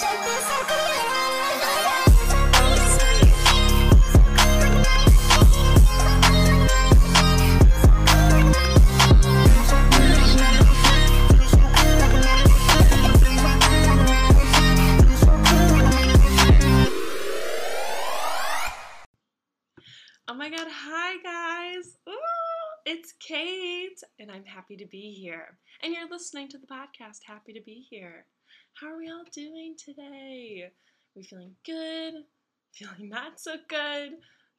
Oh and I'm happy to be here. And you're listening to the podcast, Happy to Be Here. How are we all doing today? Are we feeling good? Feeling not so good?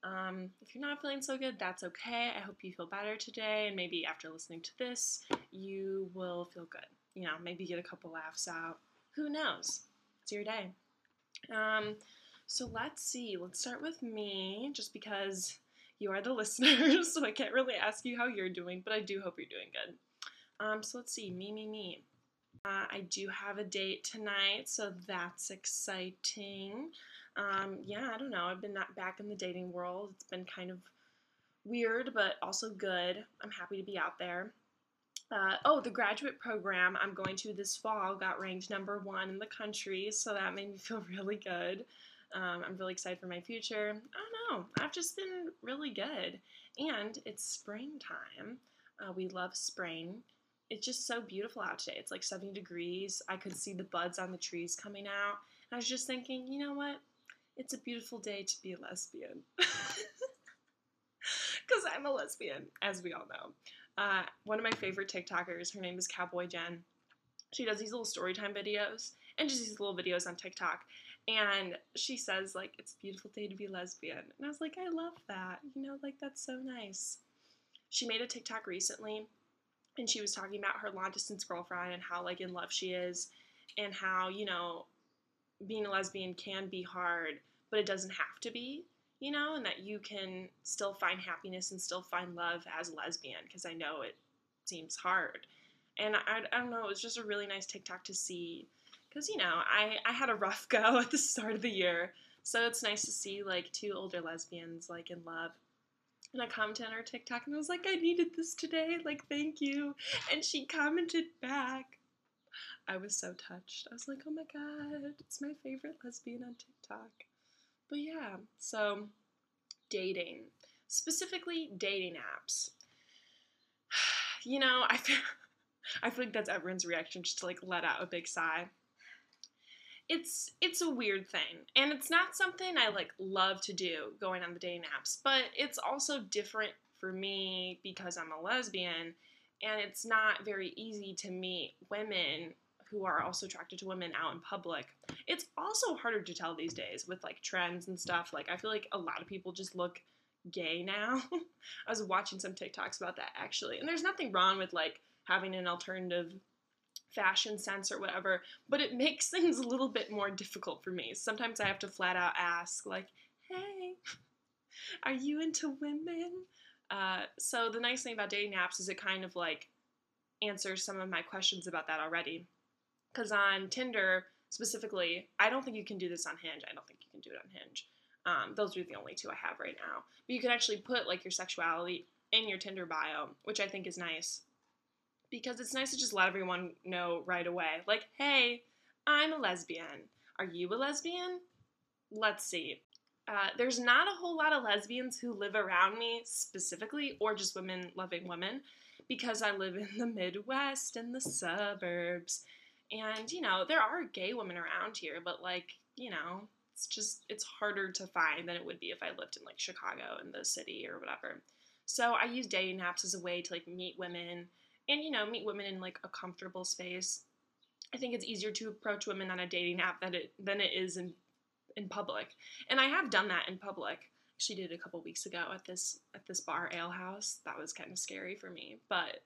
Um, if you're not feeling so good, that's okay. I hope you feel better today, and maybe after listening to this, you will feel good. You know, maybe get a couple laughs out. Who knows? It's your day. Um, so let's see. Let's start with me, just because you are the listener, so I can't really ask you how you're doing, but I do hope you're doing good. Um, so let's see. Me, me, me. Uh, I do have a date tonight, so that's exciting. Um, yeah, I don't know. I've been not back in the dating world. It's been kind of weird, but also good. I'm happy to be out there. Uh, oh, the graduate program I'm going to this fall got ranked number one in the country, so that made me feel really good. Um, I'm really excited for my future. I don't know. I've just been really good. And it's springtime. Uh, we love spring. It's just so beautiful out today. It's like 70 degrees. I could see the buds on the trees coming out. I was just thinking, you know what? It's a beautiful day to be a lesbian. Because I'm a lesbian, as we all know. Uh, one of my favorite TikTokers, her name is Cowboy Jen. She does these little storytime videos and just these little videos on TikTok and she says like it's a beautiful day to be lesbian and i was like i love that you know like that's so nice she made a tiktok recently and she was talking about her long distance girlfriend and how like in love she is and how you know being a lesbian can be hard but it doesn't have to be you know and that you can still find happiness and still find love as a lesbian because i know it seems hard and I, I don't know it was just a really nice tiktok to see because you know I I had a rough go at the start of the year, so it's nice to see like two older lesbians like in love. And I commented on her TikTok and I was like, I needed this today, like thank you. And she commented back. I was so touched. I was like, oh my god, it's my favorite lesbian on TikTok. But yeah, so dating, specifically dating apps. You know, I feel I feel like that's everyone's reaction just to like let out a big sigh it's it's a weird thing. And it's not something i like love to do going on the dating apps but it's also different for me because i'm a lesbian and it's not very easy to meet women who are also attracted to women out in public. It's also harder to tell these days with like trends and stuff. Like i feel like a lot of people just look gay now. I was watching some tiktoks about that actually and there's nothing wrong with like having an alternative fashion sense or whatever, but it makes things a little bit more difficult for me. Sometimes I have to flat out ask, like, hey, are you into women? Uh, so the nice thing about dating apps is it kind of like answers some of my questions about that already. Because on Tinder specifically, I don't think you can do this on Hinge. I don't think you can do it on Hinge. Um, those are the only two I have right now. But you can actually put like your sexuality in your Tinder bio, which I think is nice because it's nice to just let everyone know right away. Like, hey, I'm a lesbian. Are you a lesbian? Let's see. Uh, there's not a whole lot of lesbians who live around me specifically, or just women loving women, because I live in the Midwest and the suburbs. And, you know, there are gay women around here, but, like, you know, it's just, it's harder to find than it would be if I lived in, like, Chicago in the city or whatever. So I use dating apps as a way to, like, meet women and you know meet women in like a comfortable space. I think it's easier to approach women on a dating app than it than it is in in public. And i have done that in public. She did a couple weeks ago at this at this bar ale house that was kind of scary for me but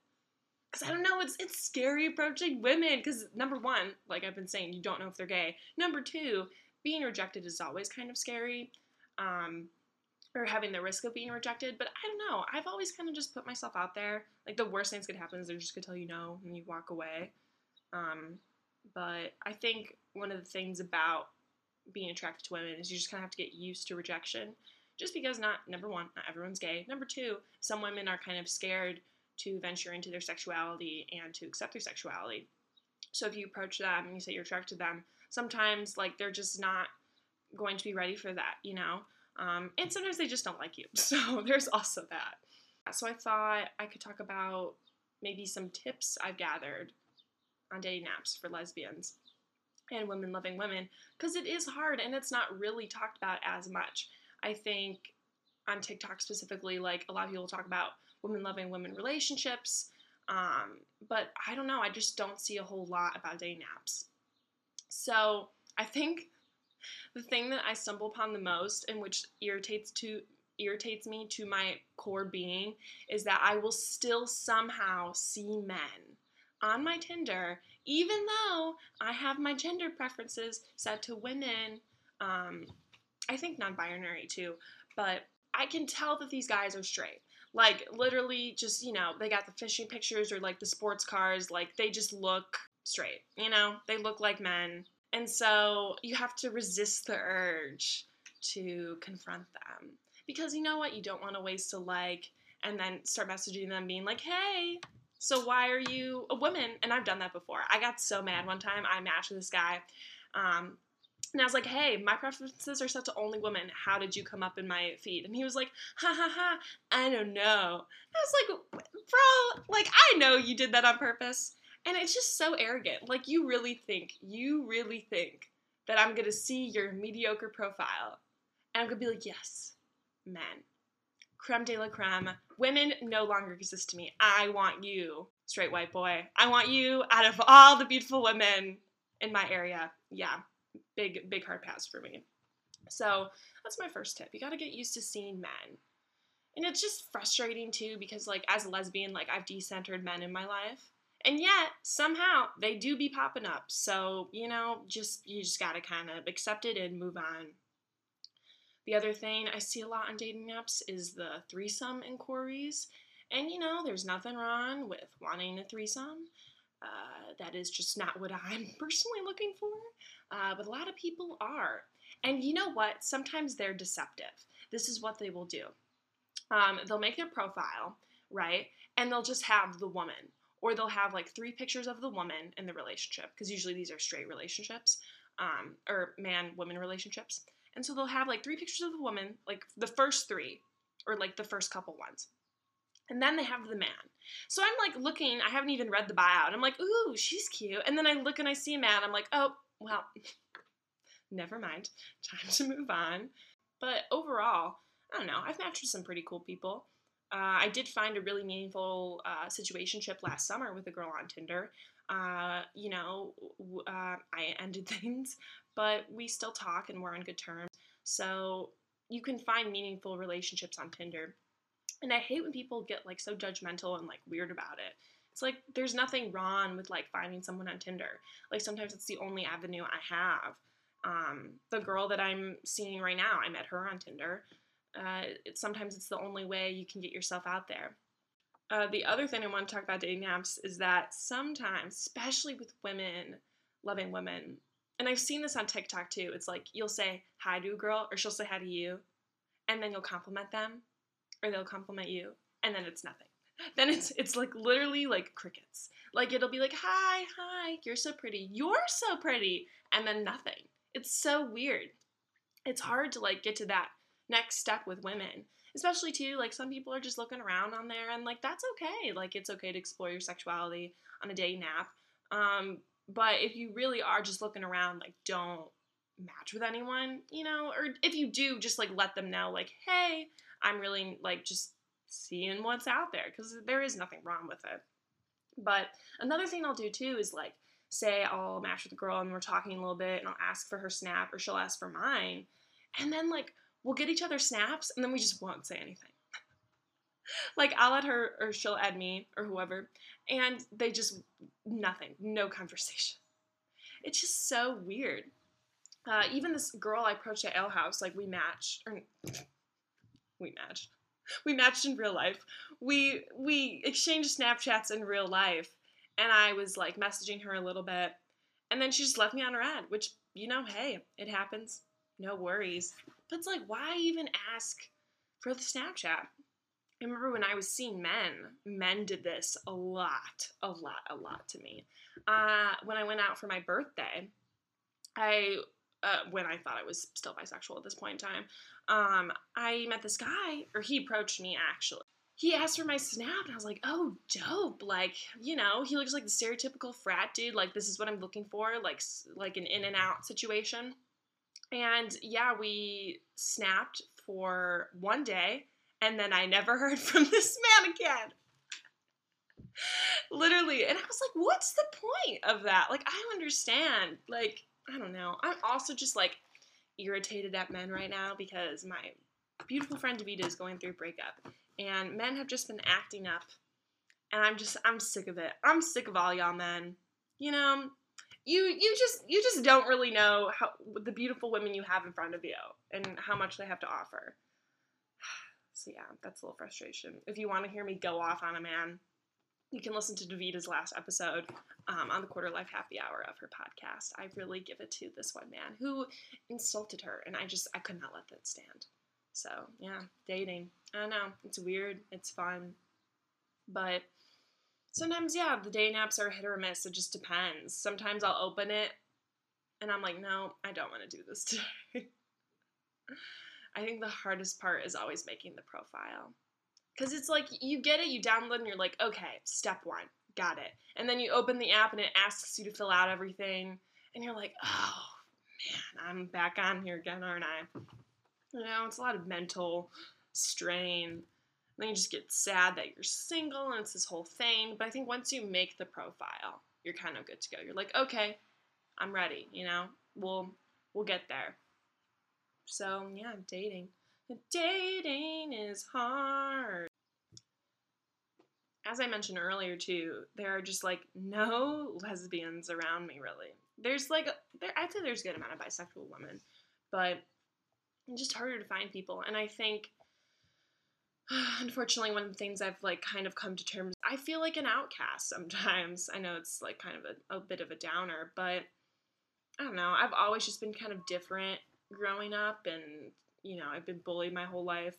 because i don't know it's it's scary approaching women because number one like i've been saying you don't know if they're gay. Number two being rejected is always kind of scary. Um, or having the risk of being rejected. But I don't know. I've always kind of just put myself out there. Like the worst things could happen is they're just gonna tell you no and you walk away. Um, but I think one of the things about being attracted to women is you just kind of have to get used to rejection. Just because not number one, not everyone's gay. Number two, some women are kind of scared to venture into their sexuality and to accept their sexuality. So if you approach them and you say you're attracted to them, Sometimes like they're just not going to be ready for that, you know? Um, and sometimes they just don't like you. So there's also that. So I thought I could talk about maybe some tips I've gathered on dating apps for lesbians and women loving women because it is hard and it's not really talked about as much. I think on TikTok specifically, like a lot of people talk about women loving women relationships, um, but I don't know. I just don't see a whole lot about dating apps. So I think the thing that I stumble upon the most and which irritates to irritates me to my core being is that I will still somehow see men on my Tinder, even though I have my gender preferences set to women. Um, I think non-binary too, but I can tell that these guys are straight. Like literally, just you know, they got the fishing pictures or like the sports cars. Like they just look straight. You know, they look like men. And so you have to resist the urge to confront them. Because you know what? You don't want to waste a like and then start messaging them being like, hey, so why are you a woman? And I've done that before. I got so mad one time. I matched with this guy. Um, and I was like, hey, my preferences are set to only women. How did you come up in my feed? And he was like, ha ha ha, I don't know. I was like, bro, like, I know you did that on purpose. And it's just so arrogant. Like, you really think, you really think that I'm gonna see your mediocre profile and I'm gonna be like, yes, men. Creme de la creme. Women no longer exist to me. I want you, straight white boy. I want you out of all the beautiful women in my area. Yeah, big, big hard pass for me. So that's my first tip. You gotta get used to seeing men. And it's just frustrating too because, like, as a lesbian, like, I've decentered men in my life and yet, somehow, they do be popping up. So, you know, just you just gotta kind of accept it and move on. The other thing I see a lot on dating apps is the threesome inquiries. And you know, there's nothing wrong with wanting a threesome. Uh, that is just not what I'm personally looking for. Uh, but a lot of people are. And you know what? Sometimes they're deceptive. This is what they will do um, they'll make their profile, right? And they'll just have the woman or they'll have like three pictures of the woman in the relationship because usually these are straight relationships um, or man woman relationships. And so they'll have like three pictures of the woman like the first three or like the first couple ones. And then they have the man. So i'm like looking i haven't even read the bio and i'm like ooh she's cute. And then i look and i see a man i'm like oh well never mind. Time to move on. But overall i don't know i've matched with some pretty cool people uh, I did find a really meaningful uh, situationship last summer with a girl on Tinder. Uh, you know, uh, I ended things, but we still talk and we're on good terms. So you can find meaningful relationships on Tinder. And I hate when people get like so judgmental and like weird about it. It's like there's nothing wrong with like finding someone on Tinder. Like sometimes it's the only avenue I have. Um, the girl that I'm seeing right now, I met her on Tinder. Uh, it, sometimes it's the only way you can get yourself out there. Uh, the other thing I want to talk about dating apps is that sometimes, especially with women loving women, and I've seen this on TikTok too, it's like you'll say hi to a girl or she'll say hi to you, and then you'll compliment them, or they'll compliment you, and then it's nothing. Then it's it's like literally like crickets. Like it'll be like, hi, hi, you're so pretty, you're so pretty, and then nothing. It's so weird. It's hard to like get to that next step with women especially too like some people are just looking around on there and like that's okay like it's okay to explore your sexuality on a dating app um but if you really are just looking around like don't match with anyone you know or if you do just like let them know like hey i'm really like just seeing what's out there because there is nothing wrong with it. But another thing i'll do too is like say i'll match with a girl and we're talking a little bit and i'll ask for her snap or she'll ask for mine and then like we'll get each other snaps and then we just won't say anything. like I'll add her or she'll add me or whoever, and they just nothing, no conversation. It's just so weird. Uh, even this girl I approached at Ale House, like we matched, or we matched, we matched in real life. We we exchanged Snapchats in real life, and I was like messaging her a little bit, and then she just left me on read, which you know, hey, it happens no worries. But it's like, why even ask for the Snapchat? I remember when I was seeing men, men did this a lot, a lot, a lot to me. Uh, when I went out for my birthday, I uh, when I thought I was still bisexual at this point in time, um, I met this guy, or he approached me actually. He asked for my snap, and I was like, "Oh, dope! Like, you know, he looks like the stereotypical frat dude. Like, this is what I'm looking for. Like, like an in and out situation." And yeah, we snapped for one day, and then I never heard from this man again. Literally, and I was like, "What's the point of that? Like, I understand. Like, I don't know. I'm also just like irritated at men right now because my beautiful friend Davida is going through a breakup, and men have just been acting up, and I'm just I'm sick of it. I'm sick of all y'all men. You know, you you just you just don't really know how the beautiful women you have in front of you and how much they have to offer. So yeah, that's a little frustration. If you want to hear me go off on a man, you can listen to Davida's last episode um, on the Quarter Life Happy Hour of her podcast. I really give it to this one man who insulted her, and I just I could not let that stand. So yeah, dating. I don't know. It's weird. It's fun, but sometimes yeah, the day naps are hit or miss. It just depends. Sometimes I'll open it, and I'm like, no, I don't want to do this today. I think the hardest part is always making the profile because it's like you get it, you download, and you're like, okay, step one, got it. And then you open the app and it asks you to fill out everything. And you're like, oh, man, I'm back on here again, aren't I? You know, it's a lot of mental strain. Then you just get sad that you're single and it's this whole thing. But I think once you make the profile, you're kind of good to go. You're like, okay, I'm ready, you know? We'll we'll get there. So yeah, dating. Dating is hard. As I mentioned earlier, too, there are just like no lesbians around me, really. There's like, there, I'd say there's a good amount of bisexual women, but it's just harder to find people. And I think, unfortunately, one of the things I've like kind of come to terms, I feel like an outcast sometimes. I know it's like kind of a, a bit of a downer, but I don't know. I've always just been kind of different growing up and you know, I've been bullied my whole life.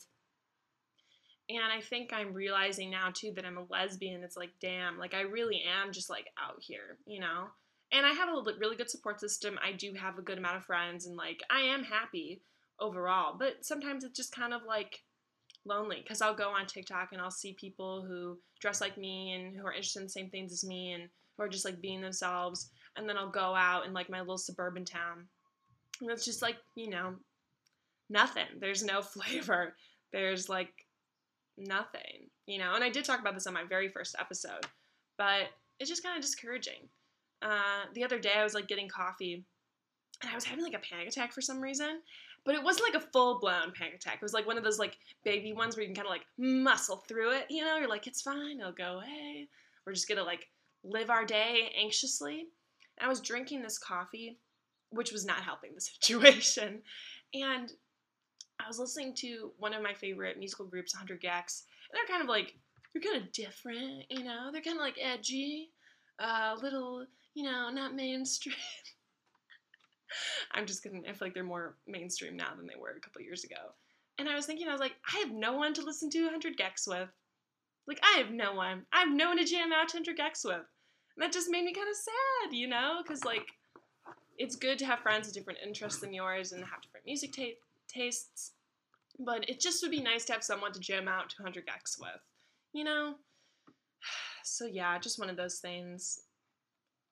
And I think I'm realizing now too that I'm a lesbian. It's like, damn, like I really am just like out here, you know? And I have a really good support system. I do have a good amount of friends and like I am happy overall. But sometimes it's just kind of like lonely because I'll go on TikTok and I'll see people who dress like me and who are interested in the same things as me and who are just like being themselves. And then I'll go out in like my little suburban town. And it's just like, you know, nothing. There's no flavor. There's like nothing, you know. And I did talk about this on my very first episode, but it's just kind of discouraging. Uh, the other day, I was like getting coffee, and I was having like a panic attack for some reason. But it wasn't like a full blown panic attack. It was like one of those like baby ones where you can kind of like muscle through it. You know, you're like, it's fine. It'll go away. We're just gonna like live our day anxiously. And I was drinking this coffee, which was not helping the situation. And I was listening to one of my favorite musical groups, 100 gecs, and they're kind of like, they're kind of different, you know? They're kind of like edgy, a uh, little, you know, not mainstream. I'm just kidding. I feel like they're more mainstream now than they were a couple years ago. And I was thinking, I was like, I have no one to listen to 100 gecs with. Like, I have no one. I have no one to jam out 100 gecs with. And that just made me kind of sad, you know? Because, like, it's good to have friends with different interests than yours and have different music taste tastes, but it just would be nice to have someone to jam out 200 gecs with, you know? So yeah, just one of those things.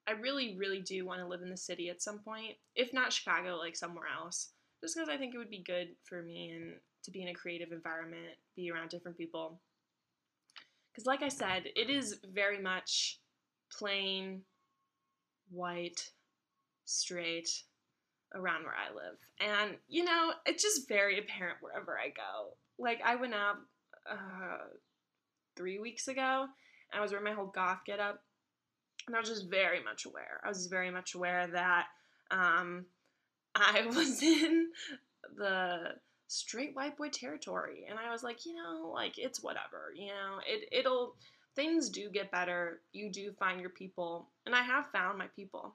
I really, really do want to live in the city at some point, if not Chicago, like somewhere else, just because I think it would be good for me and to be in a creative environment, be around different people. Because, like I said, it is very much plain, white, straight, around where I live. And, you know, it's just very apparent wherever I go. Like, I went out uh, three weeks ago, and I was wearing my whole goth get up, and I was just very much aware. I was very much aware that um, I was in the straight white boy territory, and I was like, you know, like, it's whatever, you know, it, it'll, things do get better. You do find your people, and I have found my people.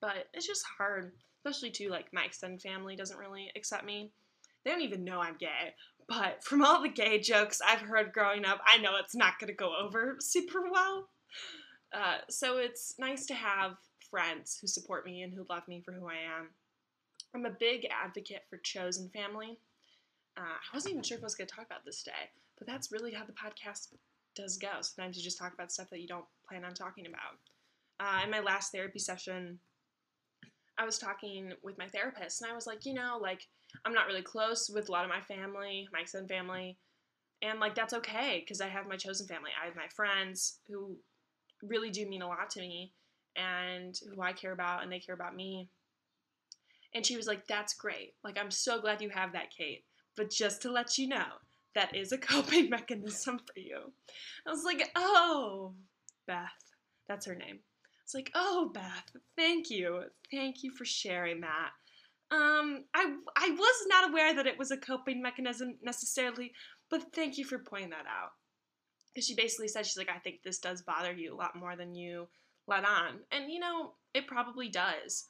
But it's just hard especially too like my extended family doesn't really accept me. They don't even know I'm gay. But from all the gay jokes I've heard growing up, I know it's not going to go over super well. Uh, so it's nice to have friends who support me and who love me for who I am. I'm a big advocate for chosen family. Uh, I wasn't even sure if I was going to talk about this today, but that's really how the podcast does go. Sometimes you just talk about stuff that you don't plan on talking about. Uh, in my last therapy session, I was talking with my therapist, and I was like, you know, like, I'm not really close with a lot of my family, my extended family, and like, that's okay because I have my chosen family. I have my friends who really do mean a lot to me and who I care about, and they care about me. And she was like, That's great. Like, I'm so glad you have that, Kate. But just to let you know, that is a coping mechanism for you. I was like, Oh, Beth. That's her name. It's like, Oh, Beth, thank you. Thank you for sharing that. Um, I, I was not aware that it was a coping mechanism necessarily, but thank you for pointing that out. Because she basically said, She's like, I think this does bother you a lot more than you let on. And, you know, it probably does.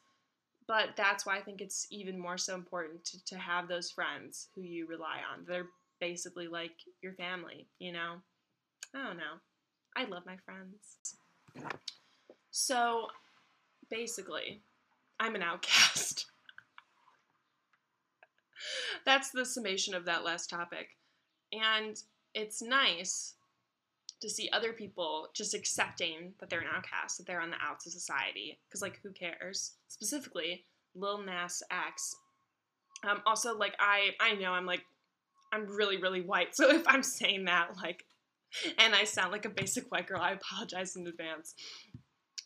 But that's why I think it's even more so important to, to have those friends who you rely on. They're basically like your family, you know? I don't know. I love my friends. So basically, I'm an outcast. That's the summation of that last topic. And it's nice to see other people just accepting that they're an outcast, that they're on the outs of society. Because, like, who cares? Specifically, Lil Nas X. Um, also, like, I I know I'm like I'm really really white, so if I'm saying that like, and I sound like a basic white girl, I apologize in advance.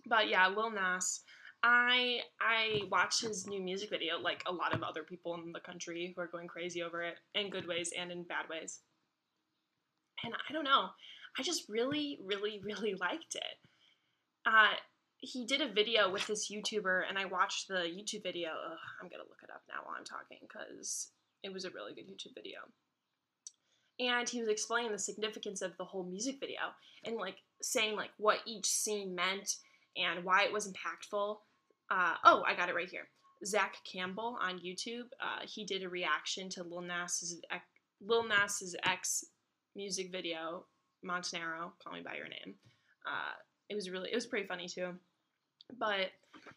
But yeah, Lil Nas. I I watched his new music video like a lot of other people in the country who are going crazy over it in good ways and in bad ways. And I don't know. I just really, really, really liked it. Uh, he did a video with this YouTuber, and I watched the YouTube video. Ugh, I'm gonna look it up now while I'm talking because it was a really good YouTube video. And he was explaining the significance of the whole music video and like saying like what each scene meant and why it was impactful. Uh, oh, I got it right here. Zach Campbell on YouTube. Uh, he did a reaction to Lil Nas's Lil Nas's X music video Montero, Call Me by Your Name. Uh, it was really, it was pretty funny too. But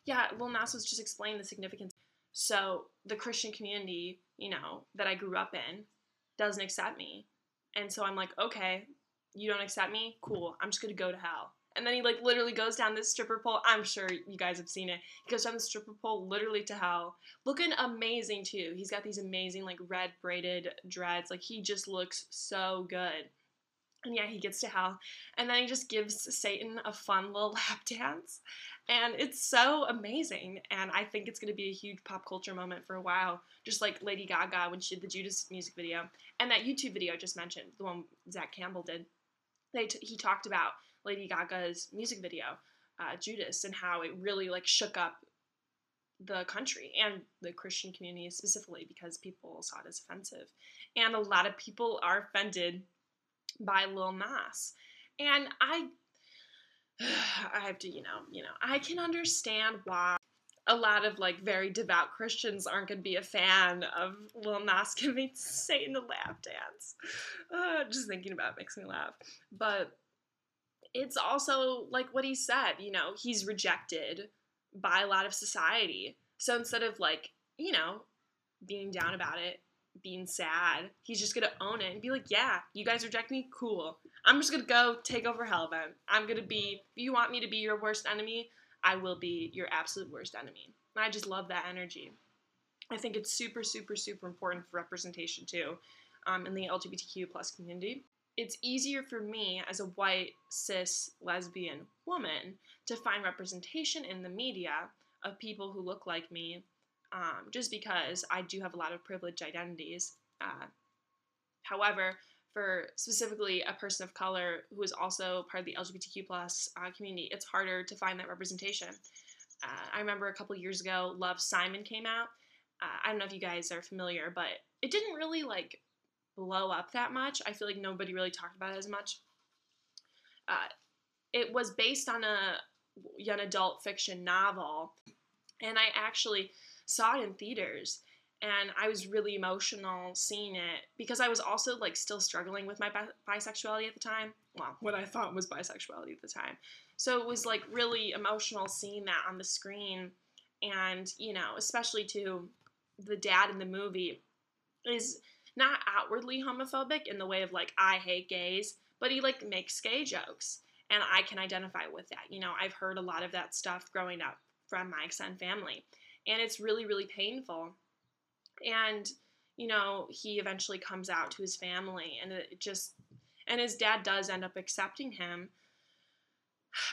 yeah, Lil Nas was just explaining the significance. So the Christian community, you know, that I grew up in, doesn't accept me, and so I'm like, okay, you don't accept me, cool. I'm just gonna go to hell. And then he like literally goes down this stripper pole. I'm sure you guys have seen it. He goes down the stripper pole literally to hell. Looking amazing too. He's got these amazing like red braided dreads. Like he just looks so good. And yeah, he gets to hell. And then he just gives Satan a fun little lap dance. And it's so amazing. And I think it's going to be a huge pop culture moment for a while. Just like Lady Gaga when she did the Judas music video. And that YouTube video I just mentioned, the one Zach Campbell did, they t- he talked about Lady Gaga's music video, uh, Judas, and how it really like shook up the country and the Christian community specifically because people saw it as offensive. And a lot of people are offended by Lil Nas. And I I have to, you know, you know, I can understand why a lot of like very devout Christians aren't going to be a fan of Lil Nas giving Satan a lap dance. Uh, just thinking about it makes me laugh. But it's also like what he said, you know, he's rejected by a lot of society. So instead of like, you know, being down about it, being sad. He's just gonna own it and be like, yeah, you guys reject me? Cool. I'm just gonna go take over hell then. I'm gonna be, if you want me to be your worst enemy, I will be your absolute worst enemy. And I just love that energy. I think it's super, super, super important for representation too um, in the LGBTQ plus community. It's easier for me as a white, cis, lesbian woman to find representation in the media of people who look like me um, just because I do have a lot of privileged identities. Uh, however, for specifically a person of color who is also part of the LGBTQ plus uh, community, it's harder to find that representation. Uh, I remember a couple years ago, Love Simon came out. Uh, I don't know if you guys are familiar, but it didn't really like blow up that much. I feel like nobody really talked about it as much. Uh, it was based on a young adult fiction novel, and I actually saw it in theaters and I was really emotional seeing it because I was also like still struggling with my bi- bisexuality at the time. Well, what I thought was bisexuality at the time. So it was like really emotional seeing that on the screen, and you know, especially to the dad in the movie is not outwardly homophobic in the way of like I hate gays, but he like makes gay jokes and I can identify with that. You know, I've heard a lot of that stuff growing up from my extended family, and it's really really painful. And you know, he eventually comes out to his family, and it just and his dad does end up accepting him.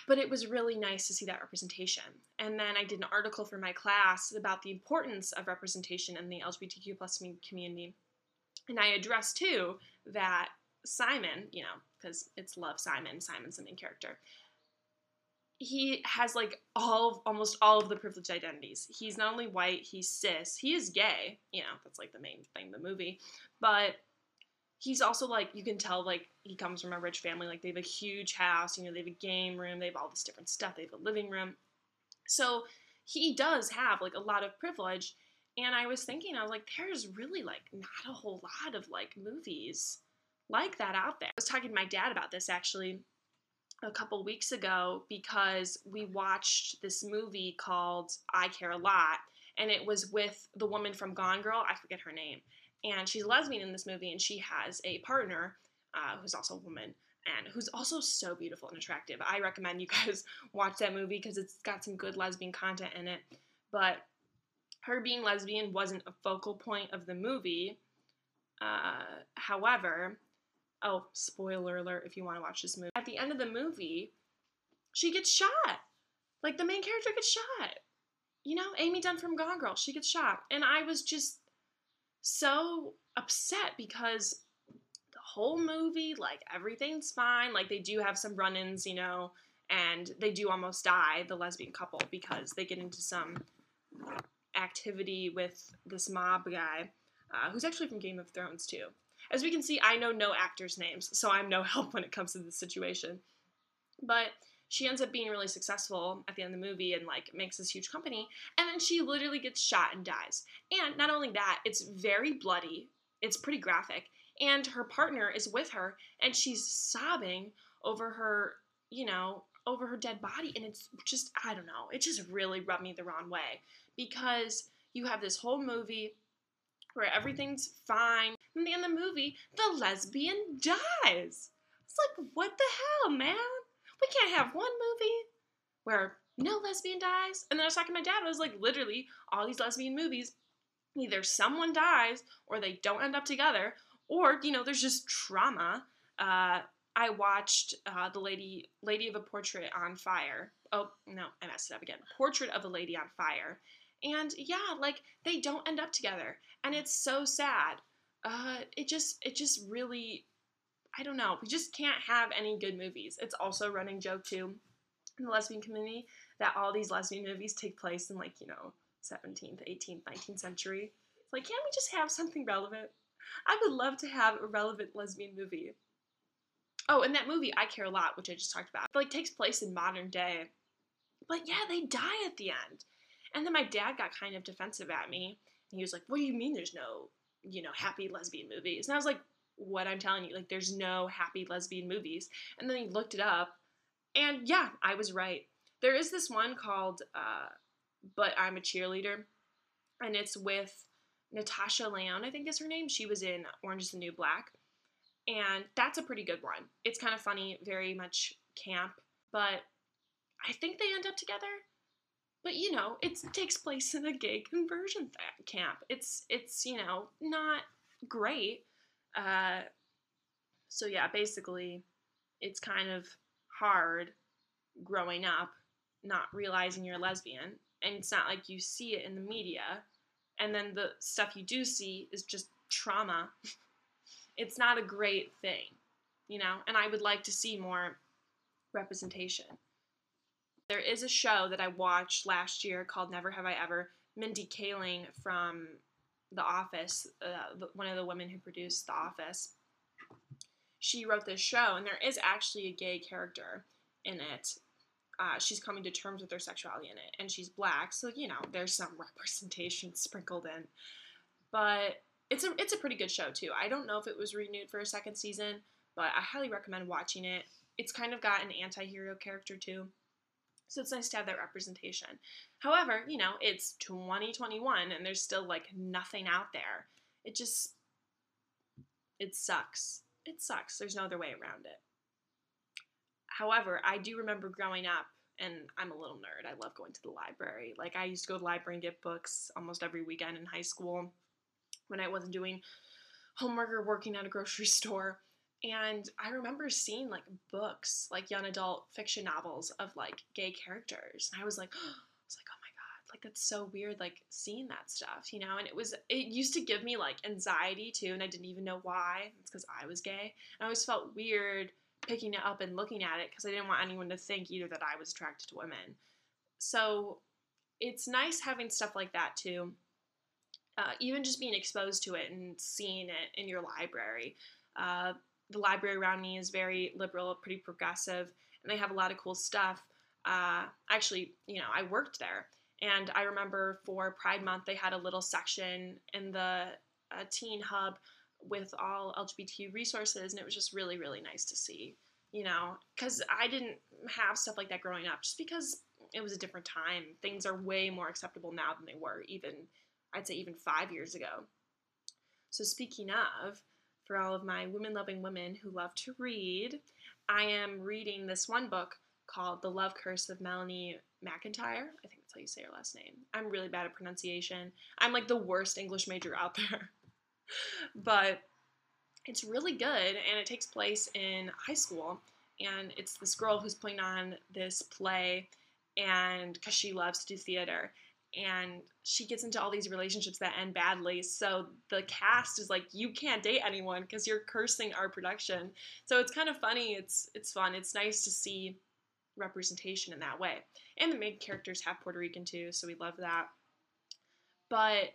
But it was really nice to see that representation. And then I did an article for my class about the importance of representation in the LGBTQ plus community. And I addressed too that Simon, you know, because it's Love Simon, Simon's the main character. He has like all almost all of the privileged identities. He's not only white, he's cis, he is gay, you know, that's like the main thing in the movie. But he's also like you can tell like he comes from a rich family, like they have a huge house, you know, they have a game room, they have all this different stuff, they have a living room. So he does have like a lot of privilege. And I was thinking, I was like, there's really like not a whole lot of like movies like that out there. I was talking to my dad about this actually a couple weeks ago because we watched this movie called I Care a Lot, and it was with the woman from Gone Girl. I forget her name. And she's lesbian in this movie, and she has a partner uh, who's also a woman and who's also so beautiful and attractive. I recommend you guys watch that movie because it's got some good lesbian content in it. But her being lesbian wasn't a focal point of the movie. Uh, however, oh, spoiler alert if you want to watch this movie. At the end of the movie, she gets shot. Like the main character gets shot. You know, Amy Dunne from Gone Girl, she gets shot. And I was just so upset because the whole movie, like everything's fine. Like they do have some run ins, you know, and they do almost die, the lesbian couple, because they get into some activity with this mob guy, uh, who's actually from Game of Thrones too. As we can see, I know no actors' names, so I'm no help when it comes to this situation. But she ends up being really successful at the end of the movie and like makes this huge company, and then she literally gets shot and dies. And not only that, it's very bloody. It's pretty graphic. And her partner is with her, and she's sobbing over her, you know, over her dead body. And it's just, I don't know, it just really rubbed me the wrong way because you have this whole movie where everything's fine. And of the movie, the lesbian dies. It's like, what the hell, man? We can't have one movie where no lesbian dies. And then I was talking to my dad, I was like, literally, all these lesbian movies, either someone dies or they don't end up together, or, you know, there's just trauma. Uh, I watched uh, the lady Lady of a Portrait on Fire. Oh no, I messed it up again. Portrait of a Lady on Fire, and yeah, like they don't end up together, and it's so sad. Uh, it just it just really, I don't know. We just can't have any good movies. It's also running joke too in the lesbian community that all these lesbian movies take place in like you know 17th, 18th, 19th century. It's like, can't we just have something relevant? I would love to have a relevant lesbian movie. Oh, and that movie I Care a Lot, which I just talked about, like takes place in modern day. But yeah, they die at the end. And then my dad got kind of defensive at me. And he was like, What do you mean there's no, you know, happy lesbian movies? And I was like, What I'm telling you, like, there's no happy lesbian movies. And then he looked it up. And yeah, I was right. There is this one called uh, But I'm a Cheerleader. And it's with Natasha Lyonne, I think is her name. She was in Orange is the New Black. And that's a pretty good one. It's kind of funny, very much camp, but I think they end up together. But you know, it takes place in a gay conversion th- camp. It's it's you know not great. Uh, so yeah, basically, it's kind of hard growing up, not realizing you're lesbian, and it's not like you see it in the media, and then the stuff you do see is just trauma. it's not a great thing, you know. And I would like to see more representation. There is a show that I watched last year called Never Have I Ever. Mindy Kaling from The Office, uh, one of the women who produced The Office, she wrote this show, and there is actually a gay character in it. Uh, she's coming to terms with her sexuality in it, and she's black, so you know there's some representation sprinkled in. but it's a it's a pretty good show too. I don't know if it was renewed for a second season, but I highly recommend watching it. It's kind of got an anti-hero character too. So it's nice to have that representation. However, you know, it's 2021 and there's still like nothing out there. It just it sucks. It sucks. There's no other way around it. However, I do remember growing up and I'm a little nerd. I love going to the library. Like I used to go to the library and get books almost every weekend in high school when I wasn't doing homework or working at a grocery store. And I remember seeing like books, like young adult fiction novels of like gay characters. And I was like, I was like, oh my god, like that's so weird, like seeing that stuff, you know. And it was, it used to give me like anxiety too, and I didn't even know why. It's because I was gay. And I always felt weird picking it up and looking at it because I didn't want anyone to think either that I was attracted to women. So it's nice having stuff like that too. Uh, even just being exposed to it and seeing it in your library. Uh, the library around me is very liberal, pretty progressive, and they have a lot of cool stuff. Uh, actually, you know, I worked there, and I remember for Pride Month they had a little section in the uh, teen hub with all LGBTQ resources, and it was just really, really nice to see. You know, because I didn't have stuff like that growing up, just because it was a different time. Things are way more acceptable now than they were even, I'd say, even five years ago. So speaking of, for all of my women loving women who love to read. I am reading this one book called The Love Curse of Melanie McIntyre. I think that's how you say her last name. I'm really bad at pronunciation. I'm like the worst English major out there. but it's really good and it takes place in high school. And it's this girl who's putting on this play and because she loves to do theater and she gets into all these relationships that end badly. So the cast is like, you can't date anyone because you're cursing our production. So it's kind of funny. It's it's fun. It's nice to see representation in that way. And the main characters have Puerto Rican too, so we love that. But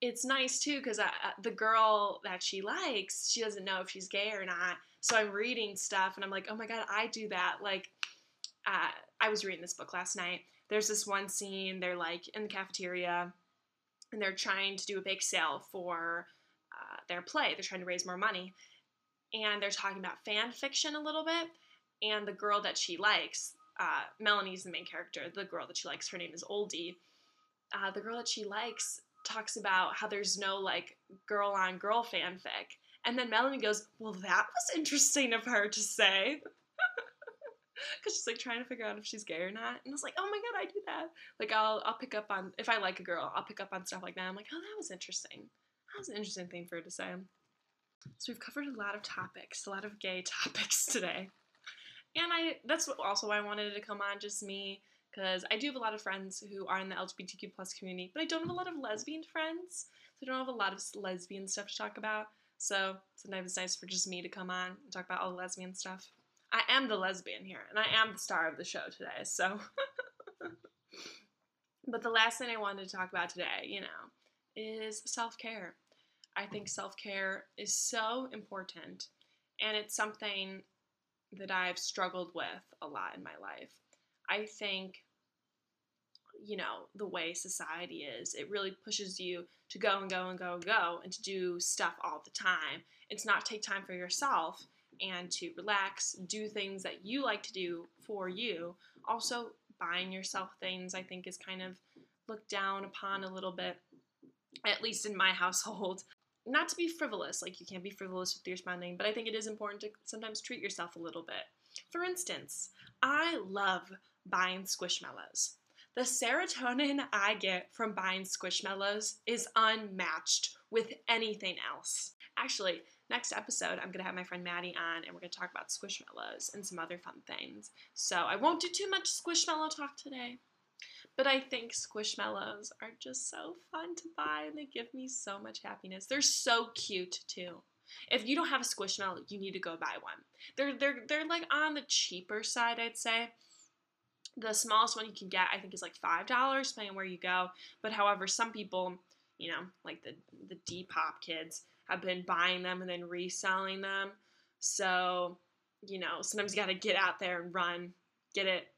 it's nice too because the girl that she likes, she doesn't know if she's gay or not. So I'm reading stuff and I'm like, oh my god, I do that. Like, uh, I was reading this book last night there's this one scene they're like in the cafeteria and they're trying to do a bake sale for uh, their play. They're trying to raise more money. And they're talking about fan fiction a little bit. And the girl that she likes, uh, Melanie's the main character, the girl that she likes, her name is Oldie. Uh, the girl that she likes talks about how there's no like girl on girl fanfic. And then Melanie goes, Well, that was interesting of her to say because she's like trying to figure out if she's gay or not. And I was like, oh my god, I do that. Like I'll I'll pick up on if I like a girl, I'll pick up on stuff like that. I'm like, oh, that was interesting. That was an interesting thing for her to say. So we've covered a lot of topics, a lot of gay topics today. And I that's also why I wanted to come on, just me, because I do have a lot of friends who are in the LGBTQ plus community, but I don't have a lot of lesbian friends. So I don't have a lot of lesbian stuff to talk about. So sometimes it's nice for just me to come on and talk about all the lesbian stuff. I am the lesbian here, and I am the star of the show today, so. but the last thing I wanted to talk about today, you know, is self care. I think self care is so important, and it's something that I've struggled with a lot in my life. I think, you know, the way society is, it really pushes you to go and go and go and go and to do stuff all the time. It's not take time for yourself and to relax, do things that you like to do for you. Also, buying yourself things, I think, is kind of looked down upon a little bit, at least in my household. Not to be frivolous, like you can't be frivolous with your spending, but I think it is important to sometimes treat yourself a little bit. For instance, I love buying squishmallows. The serotonin I get from buying squishmallows is unmatched with anything else. Actually, next episode, I'm going to have my friend Maddie on and we're going to talk about squishmallows and some other fun things. So I won't do too much squishmallow talk today, but I think squishmallows are just so fun to buy and they give me so much happiness. They're so cute too. If you don't have a squishmallow, you need to go buy one. They're they're they're like on the cheaper side, I'd say. The smallest one you can get, I think, is like five dollars, depending on where you go. But however, some people, you know, like the the Depop kids, have been buying them and then reselling them. So, you know, sometimes you got to get out there and run, get it.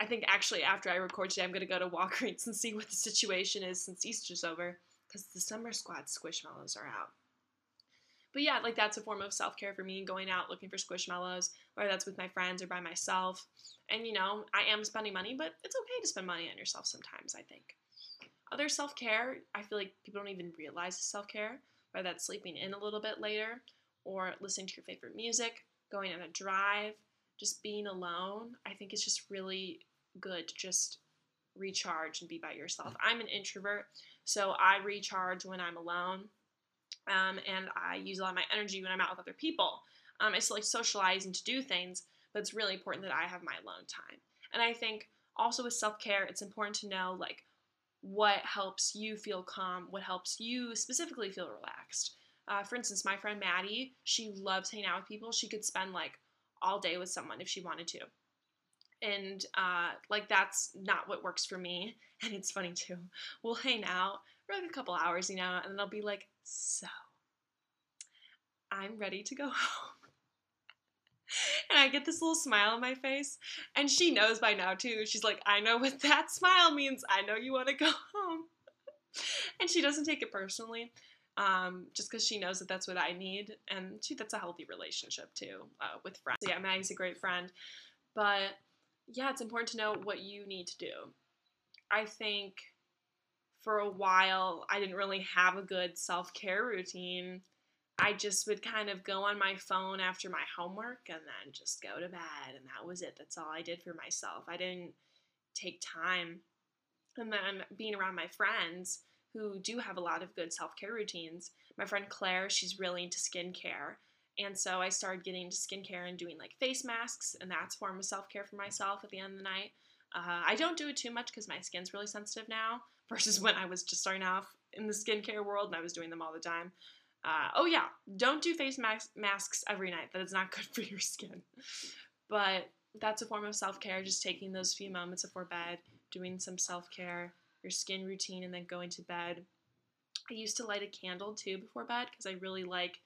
I think actually after I record today, I'm going to go to Walgreens and see what the situation is since Easter's over because the summer squad squishmallows are out. But yeah, like that's a form of self care for me, going out looking for squishmallows, whether that's with my friends or by myself. And you know, I am spending money, but it's okay to spend money on yourself sometimes, I think. Other self care, I feel like people don't even realize self care, whether that's sleeping in a little bit later or listening to your favorite music, going on a drive, just being alone. I think it's just really good to just recharge and be by yourself. I'm an introvert, so I recharge when I'm alone. Um, and I use a lot of my energy when I'm out with other people. Um, I still like socialize and to do things, but it's really important that I have my alone time. And I think also with self care, it's important to know like what helps you feel calm, what helps you specifically feel relaxed. Uh, for instance, my friend Maddie, she loves hanging out with people. She could spend like all day with someone if she wanted to. And uh, like that's not what works for me. And it's funny too. We'll hang out for like a couple hours, you know, and then I'll be like, so I'm ready to go home. And I get this little smile on my face. And she knows by now too. She's like, I know what that smile means. I know you want to go home. and she doesn't take it personally um, just because she knows that that's what I need. And she, that's a healthy relationship too uh, with friends. So yeah, Maggie's a great friend. But yeah, it's important to know what you need to do. I think for a while, I didn't really have a good self care routine. I just would kind of go on my phone after my homework and then just go to bed, and that was it. That's all I did for myself. I didn't take time. And then being around my friends who do have a lot of good self care routines. My friend Claire, she's really into skincare. And so I started getting into skincare and doing like face masks, and that's form of self care for myself at the end of the night. Uh, I don't do it too much because my skin's really sensitive now versus when I was just starting off in the skincare world and I was doing them all the time. Uh, oh, yeah, don't do face mas- masks every night. That is not good for your skin. But that's a form of self care, just taking those few moments before bed, doing some self care, your skin routine, and then going to bed. I used to light a candle too before bed because I really like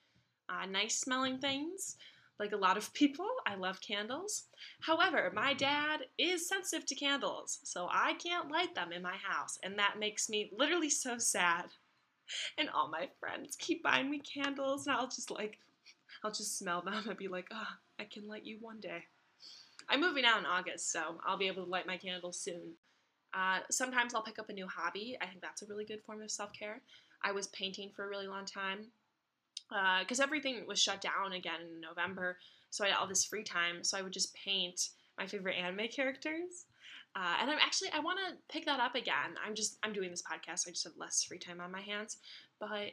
uh, nice smelling things. Like a lot of people, I love candles. However, my dad is sensitive to candles, so I can't light them in my house, and that makes me literally so sad. And all my friends keep buying me candles, and I'll just like, I'll just smell them and be like, ah, oh, I can light you one day. I'm moving out in August, so I'll be able to light my candles soon. Uh, sometimes I'll pick up a new hobby. I think that's a really good form of self care. I was painting for a really long time because uh, everything was shut down again in November, so I had all this free time. So I would just paint my favorite anime characters. Uh, and I'm actually I want to pick that up again. I'm just I'm doing this podcast, so I just have less free time on my hands, but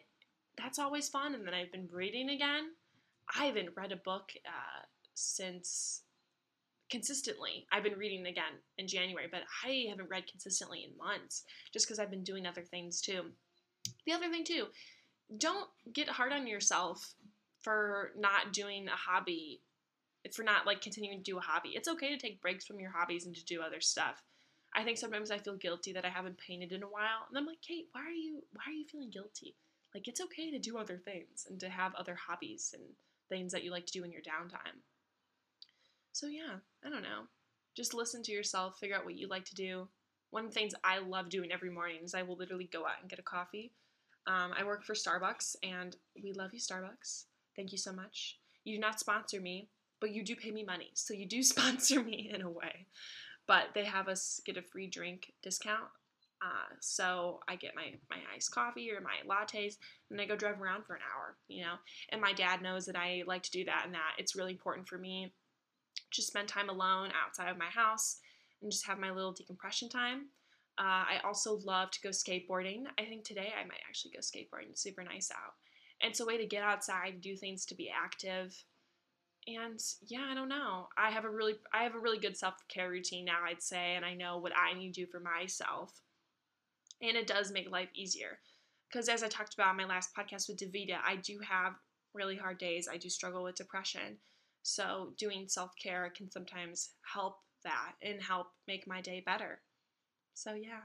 that's always fun. And then I've been reading again. I haven't read a book uh, since consistently. I've been reading again in January, but I haven't read consistently in months just because I've been doing other things too. The other thing too, don't get hard on yourself for not doing a hobby, for not like continuing to do a hobby. It's okay to take breaks from your hobbies and to do other stuff. I think sometimes I feel guilty that I haven't painted in a while, and I'm like, Kate, why are you why are you feeling guilty? Like it's okay to do other things and to have other hobbies and things that you like to do in your downtime. So, yeah, I don't know. Just listen to yourself, figure out what you like to do. One of the things I love doing every morning is I will literally go out and get a coffee. Um, I work for Starbucks, and we love you, Starbucks. Thank you so much. You do not sponsor me, but you do pay me money, so you do sponsor me in a way. But they have us get a free drink discount. Uh, so I get my, my iced coffee or my lattes, and I go drive around for an hour, you know. And my dad knows that I like to do that, and that it's really important for me just spend time alone outside of my house and just have my little decompression time. Uh, I also love to go skateboarding. I think today I might actually go skateboarding. It's super nice out. And it's a way to get outside, do things to be active. And yeah, I don't know. I have a really I have a really good self-care routine now, I'd say, and I know what I need to do for myself. And it does make life easier. Because as I talked about in my last podcast with Davida, I do have really hard days. I do struggle with depression. So, doing self care can sometimes help that and help make my day better. So, yeah,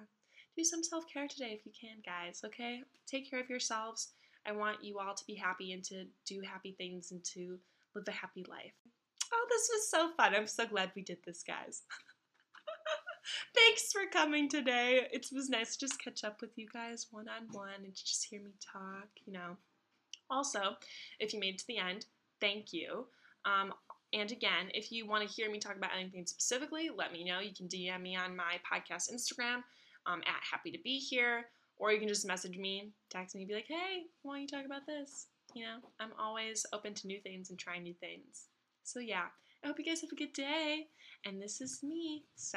do some self care today if you can, guys, okay? Take care of yourselves. I want you all to be happy and to do happy things and to live a happy life. Oh, this was so fun. I'm so glad we did this, guys. Thanks for coming today. It was nice to just catch up with you guys one on one and just hear me talk, you know. Also, if you made it to the end, thank you. Um, and again, if you want to hear me talk about anything specifically, let me know. You can DM me on my podcast Instagram um, at Happy to Be Here, or you can just message me, text me, be like, hey, why don't you talk about this? You know, I'm always open to new things and trying new things. So, yeah, I hope you guys have a good day. And this is me.